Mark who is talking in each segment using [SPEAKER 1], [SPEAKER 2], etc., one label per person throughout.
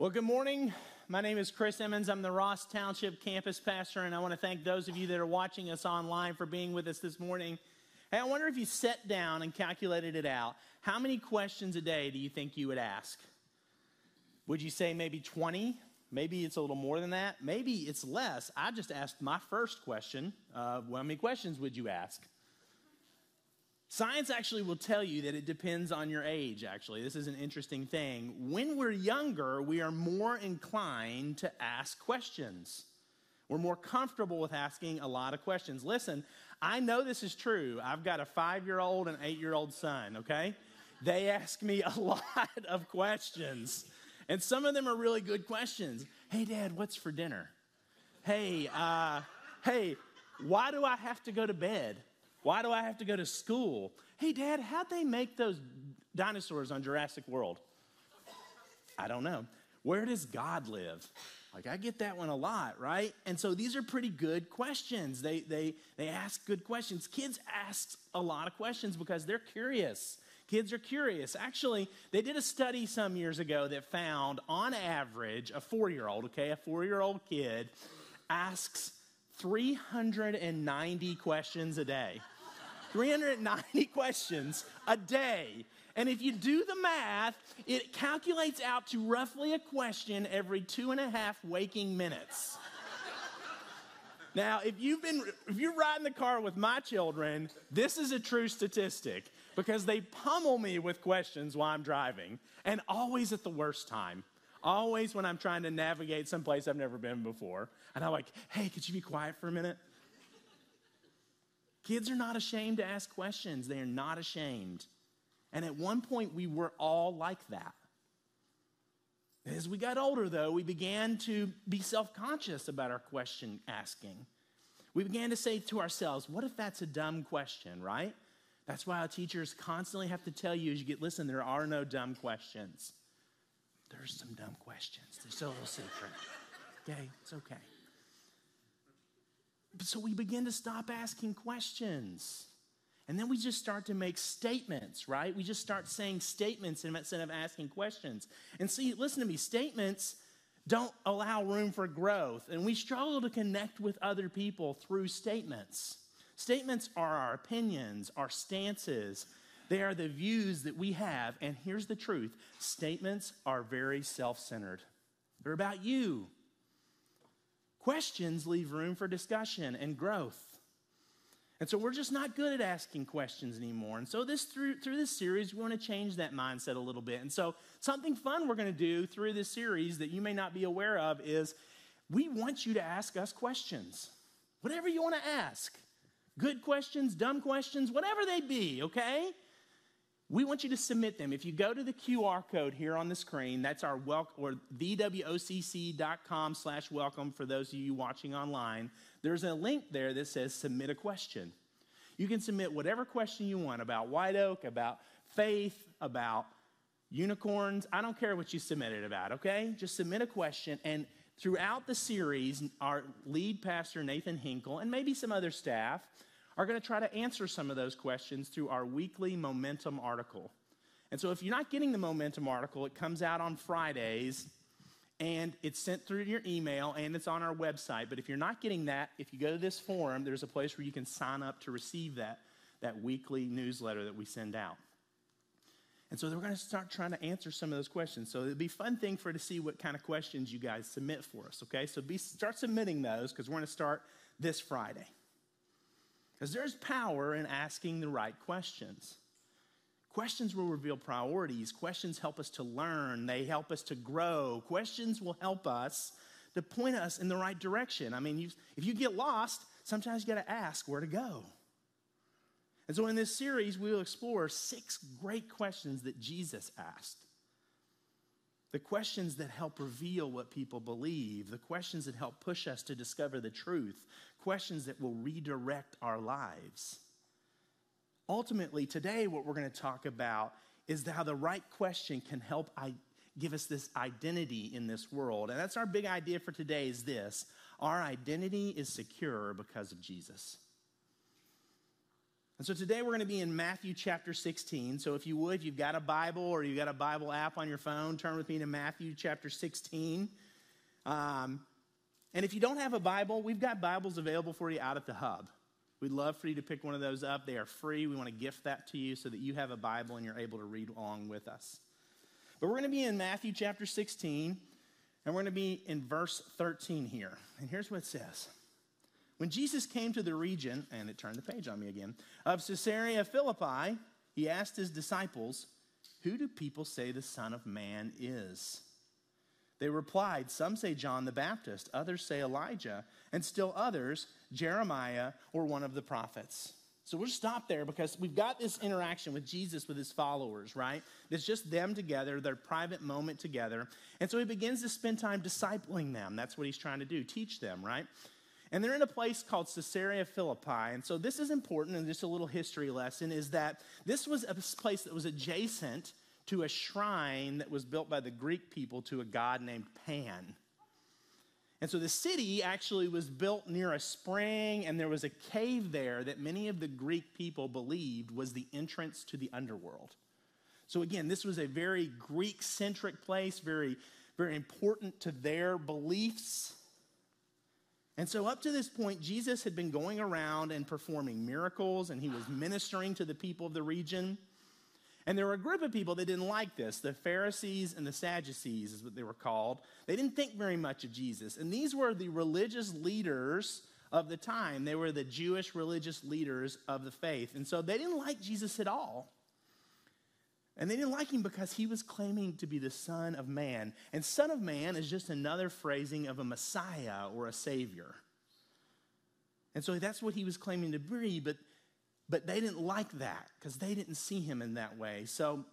[SPEAKER 1] Well, good morning. My name is Chris Emmons. I'm the Ross Township campus pastor, and I want to thank those of you that are watching us online for being with us this morning. Hey, I wonder if you sat down and calculated it out. How many questions a day do you think you would ask? Would you say maybe 20? Maybe it's a little more than that. Maybe it's less. I just asked my first question. Uh, how many questions would you ask? Science actually will tell you that it depends on your age, actually. This is an interesting thing. When we're younger, we are more inclined to ask questions. We're more comfortable with asking a lot of questions. Listen, I know this is true. I've got a five year old and eight year old son, okay? They ask me a lot of questions. And some of them are really good questions. Hey, Dad, what's for dinner? Hey, uh, hey, why do I have to go to bed? Why do I have to go to school? Hey, Dad, how'd they make those dinosaurs on Jurassic World? I don't know. Where does God live? Like, I get that one a lot, right? And so these are pretty good questions. They, they, they ask good questions. Kids ask a lot of questions because they're curious. Kids are curious. Actually, they did a study some years ago that found, on average, a four year old, okay, a four year old kid asks 390 questions a day. 390 questions a day. And if you do the math, it calculates out to roughly a question every two and a half waking minutes. Now, if you've been if you're riding the car with my children, this is a true statistic because they pummel me with questions while I'm driving, and always at the worst time. Always when I'm trying to navigate someplace I've never been before. And I'm like, hey, could you be quiet for a minute? Kids are not ashamed to ask questions, they are not ashamed. And at one point, we were all like that. As we got older, though, we began to be self conscious about our question asking. We began to say to ourselves, what if that's a dumb question, right? That's why our teachers constantly have to tell you as you get, listen, there are no dumb questions. There's some dumb questions. There's a little secret. Okay, it's okay. So we begin to stop asking questions. And then we just start to make statements, right? We just start saying statements instead of asking questions. And see, listen to me, statements don't allow room for growth. And we struggle to connect with other people through statements. Statements are our opinions, our stances, they are the views that we have. And here's the truth statements are very self centered, they're about you. Questions leave room for discussion and growth. And so we're just not good at asking questions anymore. And so this through through this series, we want to change that mindset a little bit. And so something fun we're going to do through this series that you may not be aware of is we want you to ask us questions. Whatever you want to ask. Good questions, dumb questions, whatever they be, okay? We want you to submit them. If you go to the QR code here on the screen, that's our welcome or thewocc.com slash welcome for those of you watching online there's a link there that says submit a question. You can submit whatever question you want about White Oak, about faith, about unicorns. I don't care what you submit it about, okay? Just submit a question. And throughout the series, our lead pastor, Nathan Hinkle, and maybe some other staff, are going to try to answer some of those questions through our weekly momentum article. And so if you're not getting the momentum article, it comes out on Fridays and it's sent through your email and it's on our website. But if you're not getting that, if you go to this forum, there's a place where you can sign up to receive that, that weekly newsletter that we send out. And so we're going to start trying to answer some of those questions. So it'll be a fun thing for to see what kind of questions you guys submit for us, okay? So be, start submitting those because we're going to start this Friday. Because there's power in asking the right questions. Questions will reveal priorities. Questions help us to learn. They help us to grow. Questions will help us to point us in the right direction. I mean, you, if you get lost, sometimes you got to ask where to go. And so in this series, we will explore six great questions that Jesus asked. The questions that help reveal what people believe, the questions that help push us to discover the truth, questions that will redirect our lives ultimately, today, what we're going to talk about is how the right question can help I, give us this identity in this world. And that's our big idea for today is this our identity is secure because of Jesus. And so today we're going to be in Matthew chapter 16. So if you would, if you've got a Bible or you've got a Bible app on your phone, turn with me to Matthew chapter 16. Um, and if you don't have a Bible, we've got Bibles available for you out at the hub. We'd love for you to pick one of those up. They are free. We want to gift that to you so that you have a Bible and you're able to read along with us. But we're going to be in Matthew chapter 16, and we're going to be in verse 13 here. And here's what it says When Jesus came to the region, and it turned the page on me again, of Caesarea Philippi, he asked his disciples, Who do people say the Son of Man is? They replied, Some say John the Baptist, others say Elijah, and still others, Jeremiah or one of the prophets. So we'll stop there because we've got this interaction with Jesus with his followers, right? It's just them together, their private moment together. And so he begins to spend time discipling them. That's what he's trying to do, teach them, right? And they're in a place called Caesarea Philippi. And so this is important, and just a little history lesson is that this was a place that was adjacent to a shrine that was built by the Greek people to a god named Pan. And so the city actually was built near a spring, and there was a cave there that many of the Greek people believed was the entrance to the underworld. So again, this was a very Greek centric place, very, very important to their beliefs. And so, up to this point, Jesus had been going around and performing miracles, and he was ministering to the people of the region. And there were a group of people that didn't like this. The Pharisees and the Sadducees is what they were called. They didn't think very much of Jesus. And these were the religious leaders of the time. They were the Jewish religious leaders of the faith. And so they didn't like Jesus at all. And they didn't like him because he was claiming to be the Son of Man. And Son of Man is just another phrasing of a Messiah or a Savior. And so that's what he was claiming to be, but but they didn't like that because they didn't see him in that way. So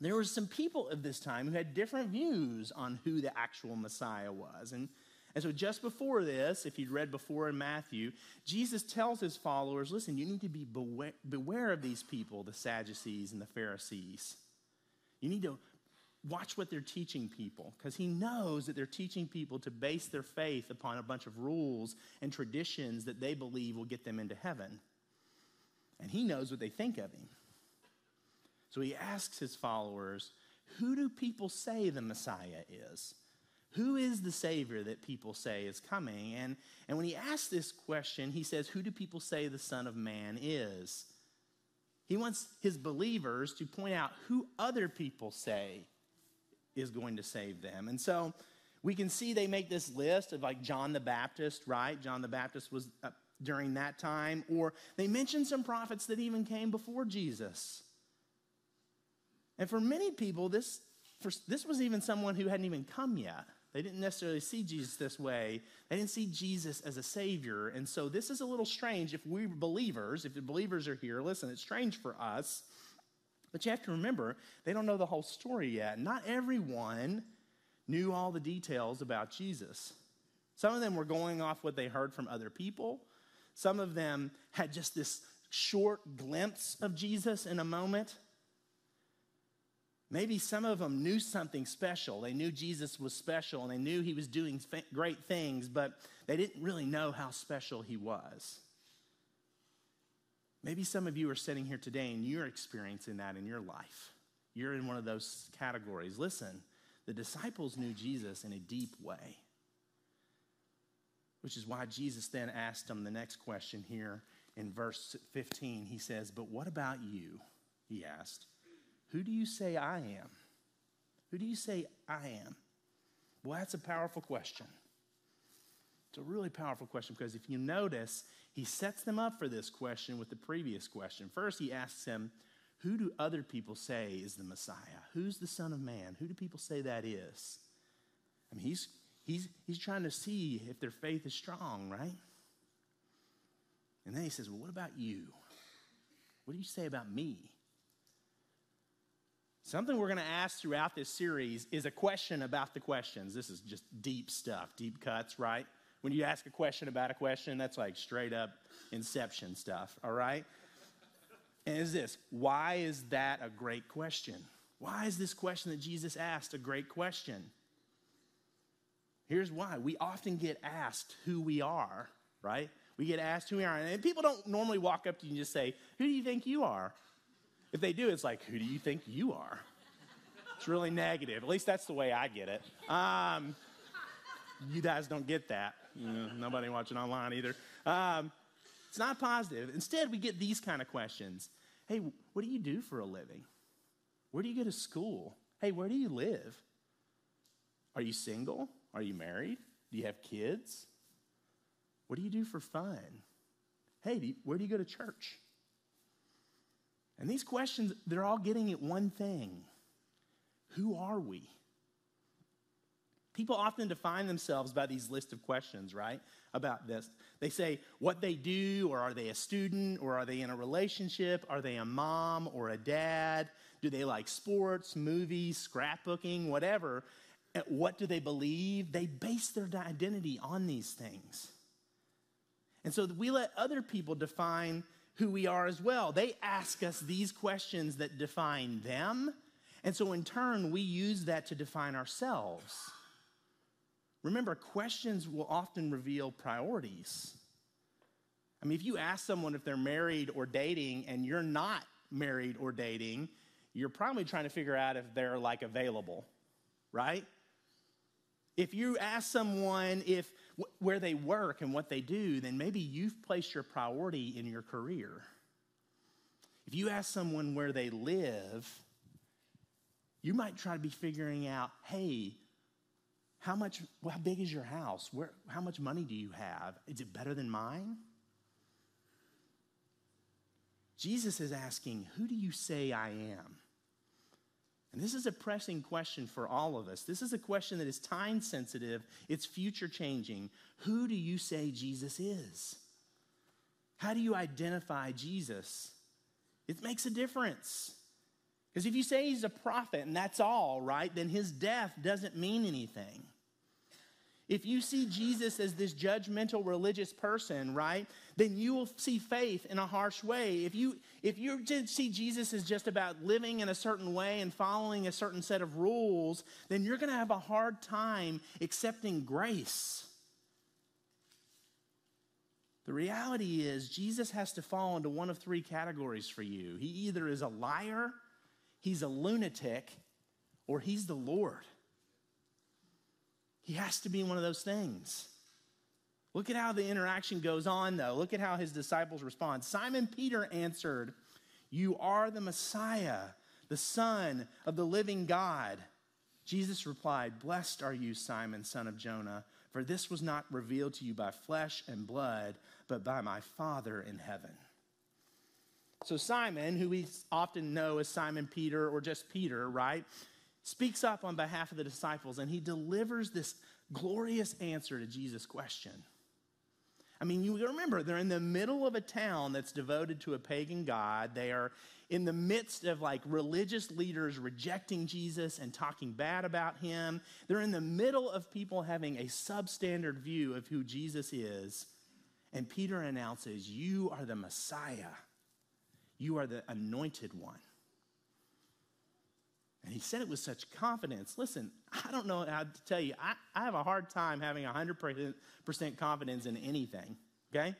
[SPEAKER 1] there were some people of this time who had different views on who the actual Messiah was. And, and so just before this, if you'd read before in Matthew, Jesus tells his followers listen, you need to be beware, beware of these people, the Sadducees and the Pharisees. You need to watch what they're teaching people because he knows that they're teaching people to base their faith upon a bunch of rules and traditions that they believe will get them into heaven and he knows what they think of him. So he asks his followers, Who do people say the Messiah is? Who is the Savior that people say is coming? And, and when he asks this question, he says, Who do people say the Son of Man is? He wants his believers to point out who other people say is going to save them. And so we can see they make this list of like John the Baptist, right? John the Baptist was during that time, or they mention some prophets that even came before Jesus. And for many people, this, for, this was even someone who hadn't even come yet. They didn't necessarily see Jesus this way. They didn't see Jesus as a savior. And so this is a little strange if we're believers, if the believers are here, listen, it's strange for us. But you have to remember, they don't know the whole story yet. Not everyone knew all the details about Jesus. Some of them were going off what they heard from other people. Some of them had just this short glimpse of Jesus in a moment. Maybe some of them knew something special. They knew Jesus was special and they knew he was doing great things, but they didn't really know how special he was. Maybe some of you are sitting here today and you're experiencing that in your life. You're in one of those categories. Listen, the disciples knew Jesus in a deep way. Which is why Jesus then asked them the next question here in verse 15. He says, But what about you? He asked, Who do you say I am? Who do you say I am? Well, that's a powerful question. It's a really powerful question because if you notice, he sets them up for this question with the previous question. First, he asks them, Who do other people say is the Messiah? Who's the Son of Man? Who do people say that is? I mean, he's He's, he's trying to see if their faith is strong, right? And then he says, Well, what about you? What do you say about me? Something we're going to ask throughout this series is a question about the questions. This is just deep stuff, deep cuts, right? When you ask a question about a question, that's like straight up inception stuff, all right? And is this why is that a great question? Why is this question that Jesus asked a great question? Here's why we often get asked who we are, right? We get asked who we are. And people don't normally walk up to you and just say, Who do you think you are? If they do, it's like, Who do you think you are? It's really negative. At least that's the way I get it. Um, you guys don't get that. You know, nobody watching online either. Um, it's not positive. Instead, we get these kind of questions Hey, what do you do for a living? Where do you go to school? Hey, where do you live? Are you single? Are you married? Do you have kids? What do you do for fun? Hey, do you, where do you go to church? And these questions, they're all getting at one thing Who are we? People often define themselves by these list of questions, right? About this. They say what they do, or are they a student, or are they in a relationship? Are they a mom or a dad? Do they like sports, movies, scrapbooking, whatever? what do they believe? They base their identity on these things. And so we let other people define who we are as well. They ask us these questions that define them. And so in turn, we use that to define ourselves. Remember, questions will often reveal priorities. I mean, if you ask someone if they're married or dating and you're not married or dating, you're probably trying to figure out if they're like available, right? If you ask someone if where they work and what they do, then maybe you've placed your priority in your career. If you ask someone where they live, you might try to be figuring out, hey, how much how big is your house? Where how much money do you have? Is it better than mine? Jesus is asking, who do you say I am? And this is a pressing question for all of us. This is a question that is time sensitive, it's future changing. Who do you say Jesus is? How do you identify Jesus? It makes a difference. Because if you say he's a prophet and that's all, right, then his death doesn't mean anything. If you see Jesus as this judgmental religious person, right, then you will see faith in a harsh way. If you if you see Jesus as just about living in a certain way and following a certain set of rules, then you're going to have a hard time accepting grace. The reality is Jesus has to fall into one of three categories for you. He either is a liar, he's a lunatic, or he's the Lord. He has to be one of those things. Look at how the interaction goes on, though. Look at how his disciples respond. Simon Peter answered, You are the Messiah, the Son of the living God. Jesus replied, Blessed are you, Simon, son of Jonah, for this was not revealed to you by flesh and blood, but by my Father in heaven. So, Simon, who we often know as Simon Peter or just Peter, right, speaks up on behalf of the disciples and he delivers this glorious answer to Jesus' question. I mean, you remember, they're in the middle of a town that's devoted to a pagan god. They are in the midst of like religious leaders rejecting Jesus and talking bad about him. They're in the middle of people having a substandard view of who Jesus is. And Peter announces, You are the Messiah, you are the anointed one. And he said it with such confidence. Listen, I don't know how to tell you, I, I have a hard time having 100% confidence in anything, okay?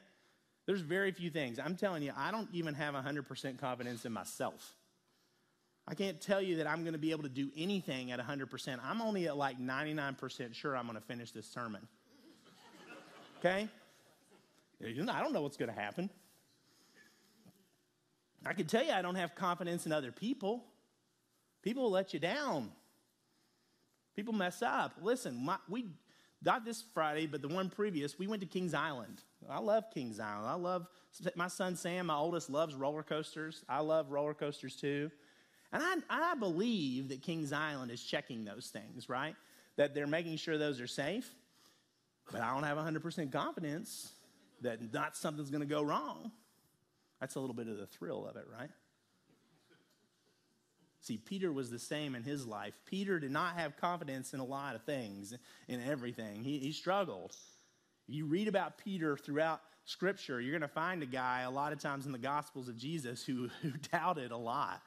[SPEAKER 1] There's very few things. I'm telling you, I don't even have 100% confidence in myself. I can't tell you that I'm going to be able to do anything at 100%. I'm only at like 99% sure I'm going to finish this sermon. Okay? I don't know what's going to happen. I can tell you I don't have confidence in other people. People let you down. People mess up. Listen, my, we not this Friday, but the one previous, we went to Kings Island. I love Kings Island. I love my son Sam, my oldest, loves roller coasters. I love roller coasters too. And I, I believe that Kings Island is checking those things, right? That they're making sure those are safe. But I don't have 100% confidence that not something's going to go wrong. That's a little bit of the thrill of it, right? See, Peter was the same in his life. Peter did not have confidence in a lot of things, in everything. He, he struggled. You read about Peter throughout Scripture, you're going to find a guy a lot of times in the Gospels of Jesus who, who doubted a lot.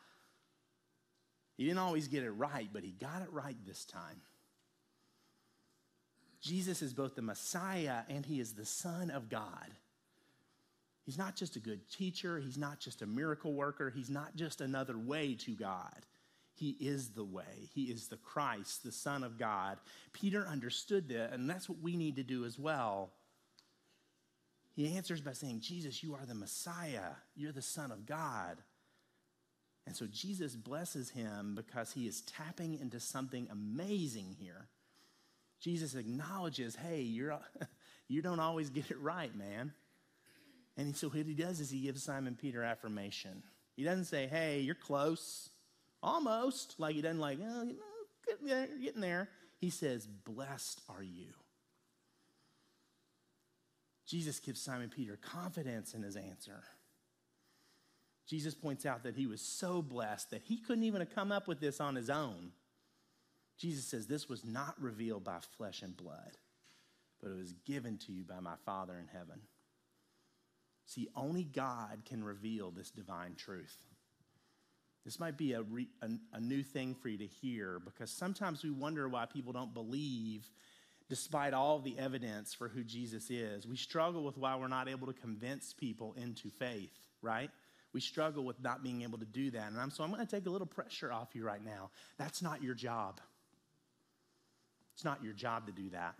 [SPEAKER 1] He didn't always get it right, but he got it right this time. Jesus is both the Messiah and he is the Son of God. He's not just a good teacher, he's not just a miracle worker, he's not just another way to God. He is the way. He is the Christ, the Son of God. Peter understood that, and that's what we need to do as well. He answers by saying, Jesus, you are the Messiah. You're the Son of God. And so Jesus blesses him because he is tapping into something amazing here. Jesus acknowledges, hey, you're, you don't always get it right, man. And so what he does is he gives Simon Peter affirmation. He doesn't say, hey, you're close. Almost. Like he doesn't like, oh, you know, you're getting there. He says, blessed are you. Jesus gives Simon Peter confidence in his answer. Jesus points out that he was so blessed that he couldn't even have come up with this on his own. Jesus says, This was not revealed by flesh and blood, but it was given to you by my Father in heaven. See, only God can reveal this divine truth. This might be a, re, a, a, new thing for you to hear because sometimes we wonder why people don't believe despite all the evidence for who Jesus is. We struggle with why we're not able to convince people into faith, right? We struggle with not being able to do that. And I'm, so I'm going to take a little pressure off you right now. That's not your job. It's not your job to do that.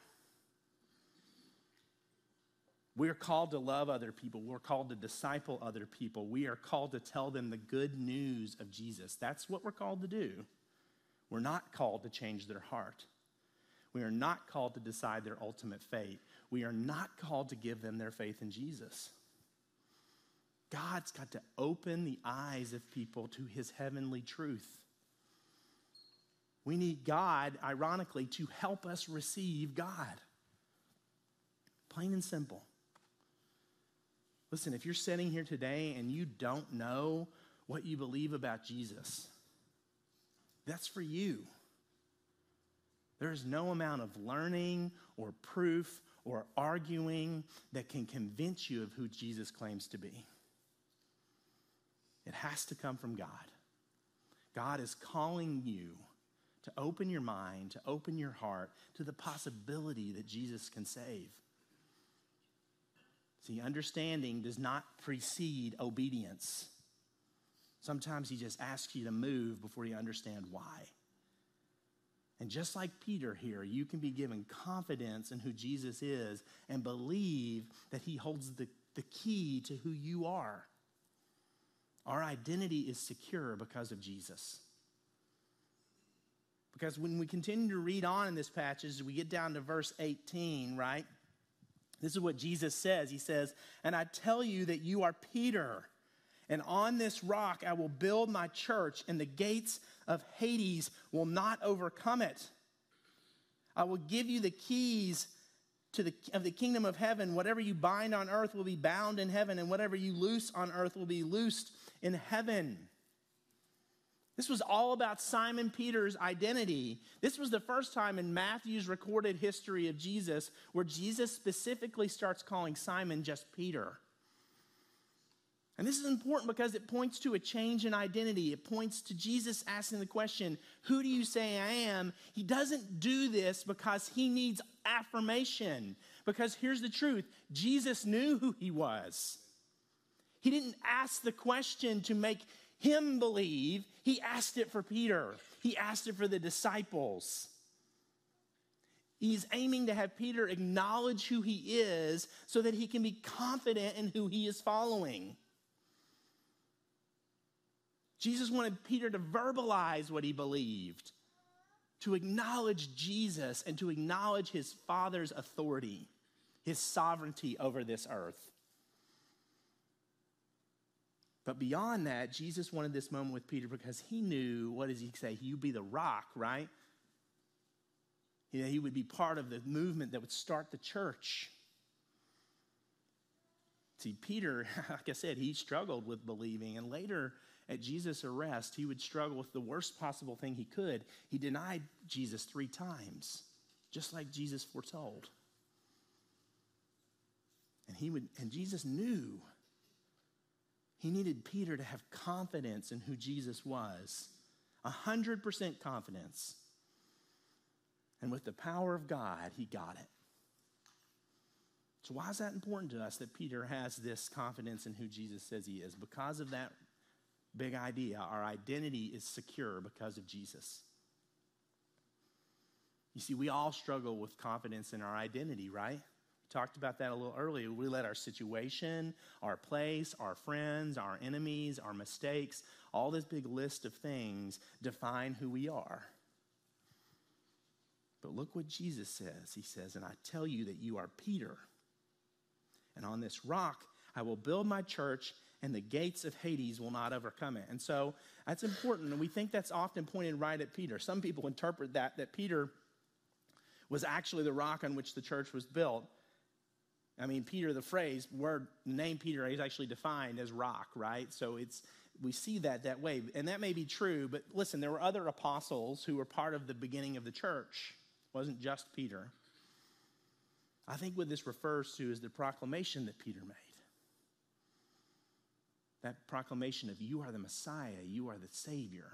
[SPEAKER 1] We are called to love other people. We're called to disciple other people. We are called to tell them the good news of Jesus. That's what we're called to do. We're not called to change their heart. We are not called to decide their ultimate fate. We are not called to give them their faith in Jesus. God's got to open the eyes of people to his heavenly truth. We need God, ironically, to help us receive God. Plain and simple. Listen, if you're sitting here today and you don't know what you believe about Jesus, that's for you. There is no amount of learning or proof or arguing that can convince you of who Jesus claims to be. It has to come from God. God is calling you to open your mind, to open your heart to the possibility that Jesus can save. See, understanding does not precede obedience. Sometimes he just asks you to move before you understand why. And just like Peter here, you can be given confidence in who Jesus is and believe that he holds the, the key to who you are. Our identity is secure because of Jesus. Because when we continue to read on in this passage, we get down to verse 18, right? This is what Jesus says. He says, And I tell you that you are Peter, and on this rock I will build my church, and the gates of Hades will not overcome it. I will give you the keys to the, of the kingdom of heaven. Whatever you bind on earth will be bound in heaven, and whatever you loose on earth will be loosed in heaven. This was all about Simon Peter's identity. This was the first time in Matthew's recorded history of Jesus where Jesus specifically starts calling Simon just Peter. And this is important because it points to a change in identity. It points to Jesus asking the question, Who do you say I am? He doesn't do this because he needs affirmation. Because here's the truth Jesus knew who he was. He didn't ask the question to make him believe, he asked it for Peter, he asked it for the disciples. He's aiming to have Peter acknowledge who he is so that he can be confident in who he is following. Jesus wanted Peter to verbalize what he believed, to acknowledge Jesus, and to acknowledge his Father's authority, his sovereignty over this earth. But beyond that, Jesus wanted this moment with Peter because he knew, what does he say? You'd be the rock, right? You he would be part of the movement that would start the church. See, Peter, like I said, he struggled with believing. And later at Jesus' arrest, he would struggle with the worst possible thing he could. He denied Jesus three times, just like Jesus foretold. And he would, and Jesus knew he needed Peter to have confidence in who Jesus was, 100% confidence. And with the power of God, he got it. So, why is that important to us that Peter has this confidence in who Jesus says he is? Because of that big idea. Our identity is secure because of Jesus. You see, we all struggle with confidence in our identity, right? Talked about that a little earlier. We let our situation, our place, our friends, our enemies, our mistakes, all this big list of things define who we are. But look what Jesus says. He says, And I tell you that you are Peter. And on this rock I will build my church, and the gates of Hades will not overcome it. And so that's important. And we think that's often pointed right at Peter. Some people interpret that, that Peter was actually the rock on which the church was built. I mean, Peter, the phrase, word, name Peter is actually defined as rock, right? So it's, we see that that way. And that may be true, but listen, there were other apostles who were part of the beginning of the church. It wasn't just Peter. I think what this refers to is the proclamation that Peter made. That proclamation of, You are the Messiah, you are the Savior.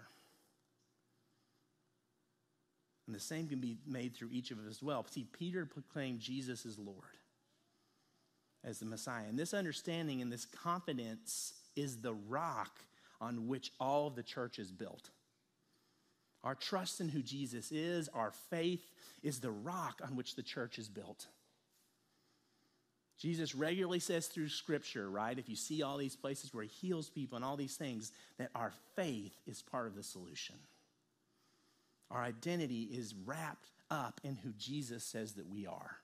[SPEAKER 1] And the same can be made through each of us as well. See, Peter proclaimed Jesus as Lord, as the Messiah. And this understanding and this confidence is the rock on which all of the church is built. Our trust in who Jesus is, our faith, is the rock on which the church is built. Jesus regularly says through Scripture, right? If you see all these places where he heals people and all these things, that our faith is part of the solution. Our identity is wrapped up in who Jesus says that we are.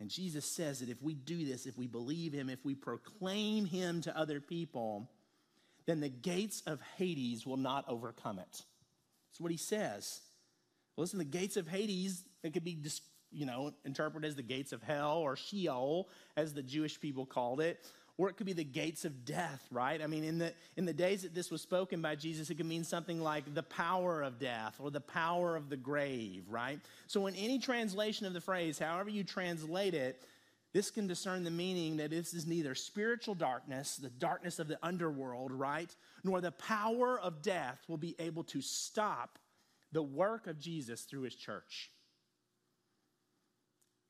[SPEAKER 1] And Jesus says that if we do this, if we believe him, if we proclaim him to other people, then the gates of Hades will not overcome it. That's what he says. Listen, the gates of Hades, it could be you know, interpreted as the gates of hell or Sheol, as the Jewish people called it. Or it could be the gates of death, right? I mean, in the, in the days that this was spoken by Jesus, it could mean something like the power of death or the power of the grave, right? So, in any translation of the phrase, however you translate it, this can discern the meaning that this is neither spiritual darkness, the darkness of the underworld, right? Nor the power of death will be able to stop the work of Jesus through his church.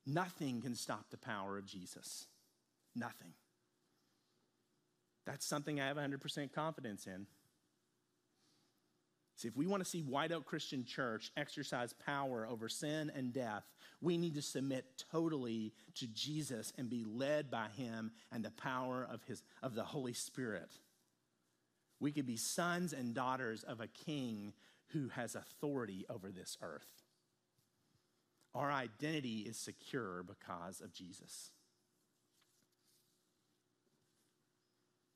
[SPEAKER 1] Nothing can stop the power of Jesus. Nothing. That's something I have 100% confidence in. See, if we want to see White Oak Christian Church exercise power over sin and death, we need to submit totally to Jesus and be led by him and the power of, his, of the Holy Spirit. We could be sons and daughters of a king who has authority over this earth. Our identity is secure because of Jesus.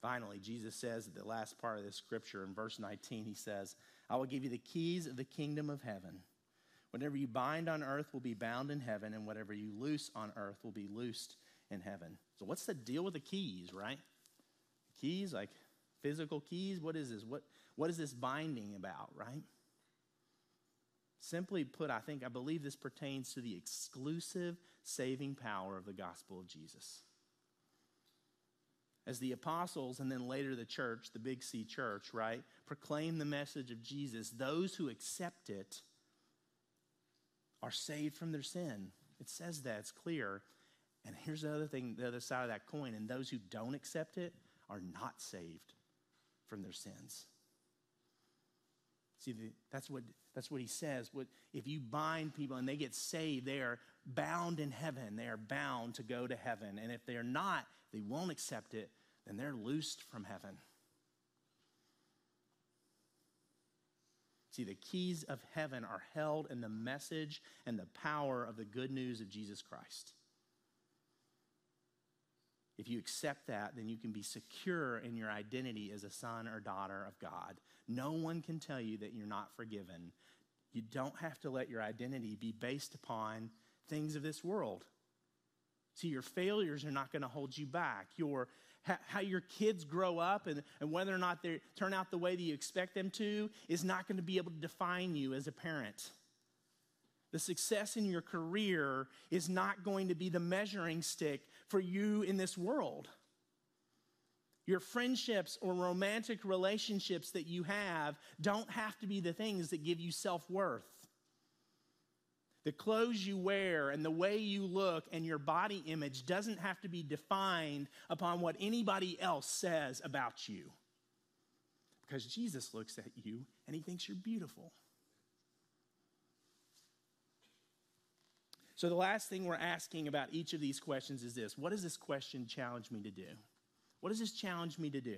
[SPEAKER 1] Finally, Jesus says at the last part of this scripture in verse 19, he says, I will give you the keys of the kingdom of heaven. Whatever you bind on earth will be bound in heaven, and whatever you loose on earth will be loosed in heaven. So, what's the deal with the keys, right? Keys, like physical keys? What is this? What, what is this binding about, right? Simply put, I think, I believe this pertains to the exclusive saving power of the gospel of Jesus. As the apostles and then later the church, the Big C church, right, proclaim the message of Jesus, those who accept it are saved from their sin. It says that, it's clear. And here's the other thing, the other side of that coin, and those who don't accept it are not saved from their sins. See, that's, what, that's what he says. What, if you bind people and they get saved, they are bound in heaven. They are bound to go to heaven. And if they're not, they won't accept it, then they're loosed from heaven. See, the keys of heaven are held in the message and the power of the good news of Jesus Christ. If you accept that, then you can be secure in your identity as a son or daughter of God. No one can tell you that you're not forgiven. You don't have to let your identity be based upon things of this world. See, your failures are not going to hold you back. Your how your kids grow up and, and whether or not they turn out the way that you expect them to is not going to be able to define you as a parent. The success in your career is not going to be the measuring stick for you in this world. Your friendships or romantic relationships that you have don't have to be the things that give you self worth. The clothes you wear and the way you look and your body image doesn't have to be defined upon what anybody else says about you. Because Jesus looks at you and he thinks you're beautiful. So, the last thing we're asking about each of these questions is this What does this question challenge me to do? What does this challenge me to do?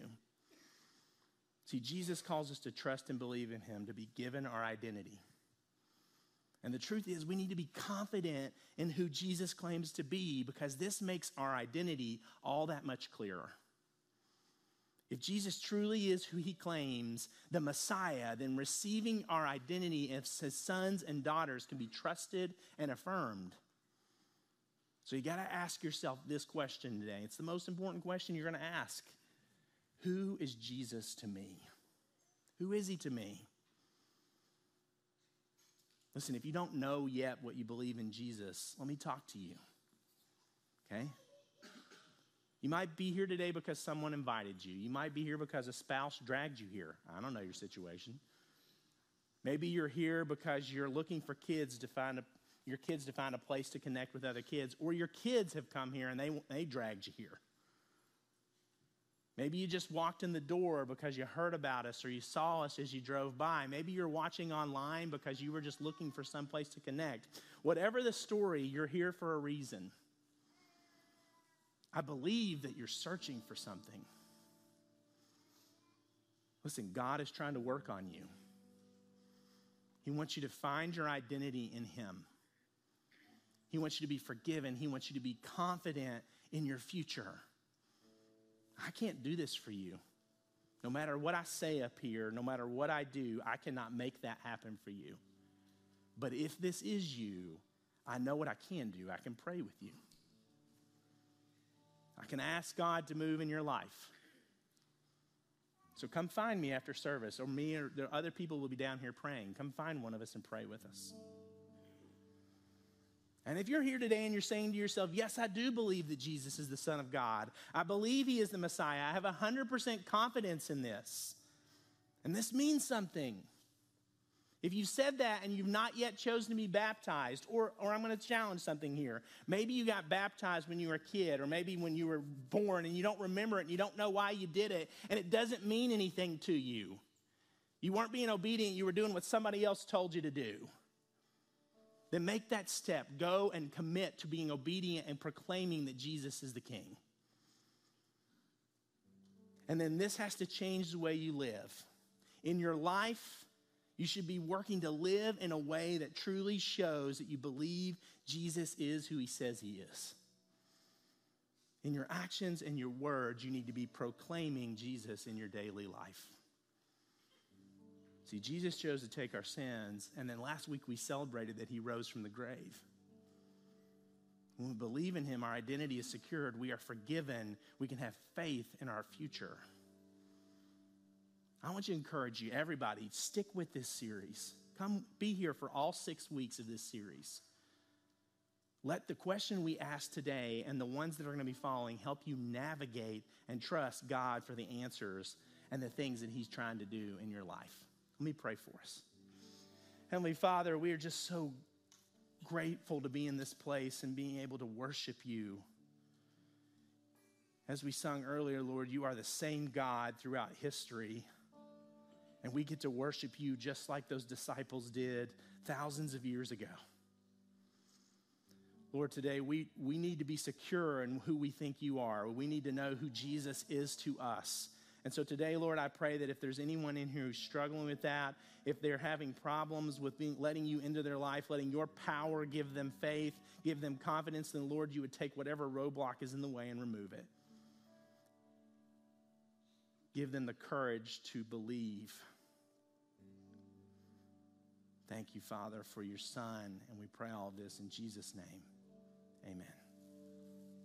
[SPEAKER 1] See, Jesus calls us to trust and believe in him, to be given our identity. And the truth is, we need to be confident in who Jesus claims to be because this makes our identity all that much clearer. If Jesus truly is who he claims, the Messiah, then receiving our identity as his sons and daughters can be trusted and affirmed. So you got to ask yourself this question today. It's the most important question you're going to ask Who is Jesus to me? Who is he to me? Listen, if you don't know yet what you believe in Jesus, let me talk to you. Okay? You might be here today because someone invited you. You might be here because a spouse dragged you here. I don't know your situation. Maybe you're here because you're looking for kids to find a, your kids to find a place to connect with other kids, or your kids have come here and they, they dragged you here. Maybe you just walked in the door because you heard about us or you saw us as you drove by. Maybe you're watching online because you were just looking for some place to connect. Whatever the story, you're here for a reason. I believe that you're searching for something. Listen, God is trying to work on you. He wants you to find your identity in Him. He wants you to be forgiven. He wants you to be confident in your future. I can't do this for you. No matter what I say up here, no matter what I do, I cannot make that happen for you. But if this is you, I know what I can do. I can pray with you. I can ask God to move in your life. So come find me after service, or me or the other people will be down here praying. Come find one of us and pray with us. And if you're here today and you're saying to yourself, Yes, I do believe that Jesus is the Son of God, I believe He is the Messiah, I have 100% confidence in this, and this means something. If you said that and you've not yet chosen to be baptized, or, or I'm going to challenge something here. Maybe you got baptized when you were a kid, or maybe when you were born and you don't remember it and you don't know why you did it, and it doesn't mean anything to you. You weren't being obedient, you were doing what somebody else told you to do. Then make that step. Go and commit to being obedient and proclaiming that Jesus is the King. And then this has to change the way you live. In your life, you should be working to live in a way that truly shows that you believe Jesus is who he says he is. In your actions and your words, you need to be proclaiming Jesus in your daily life. See, Jesus chose to take our sins, and then last week we celebrated that he rose from the grave. When we believe in him, our identity is secured, we are forgiven, we can have faith in our future. I want to encourage you, everybody, stick with this series. Come be here for all six weeks of this series. Let the question we ask today and the ones that are going to be following help you navigate and trust God for the answers and the things that He's trying to do in your life. Let me pray for us. Heavenly Father, we are just so grateful to be in this place and being able to worship you. As we sung earlier, Lord, you are the same God throughout history. And we get to worship you just like those disciples did thousands of years ago. Lord, today we, we need to be secure in who we think you are. We need to know who Jesus is to us. And so today, Lord, I pray that if there's anyone in here who's struggling with that, if they're having problems with being, letting you into their life, letting your power give them faith, give them confidence, then Lord, you would take whatever roadblock is in the way and remove it. Give them the courage to believe. Thank you, Father, for your Son, and we pray all of this in Jesus' name. Amen.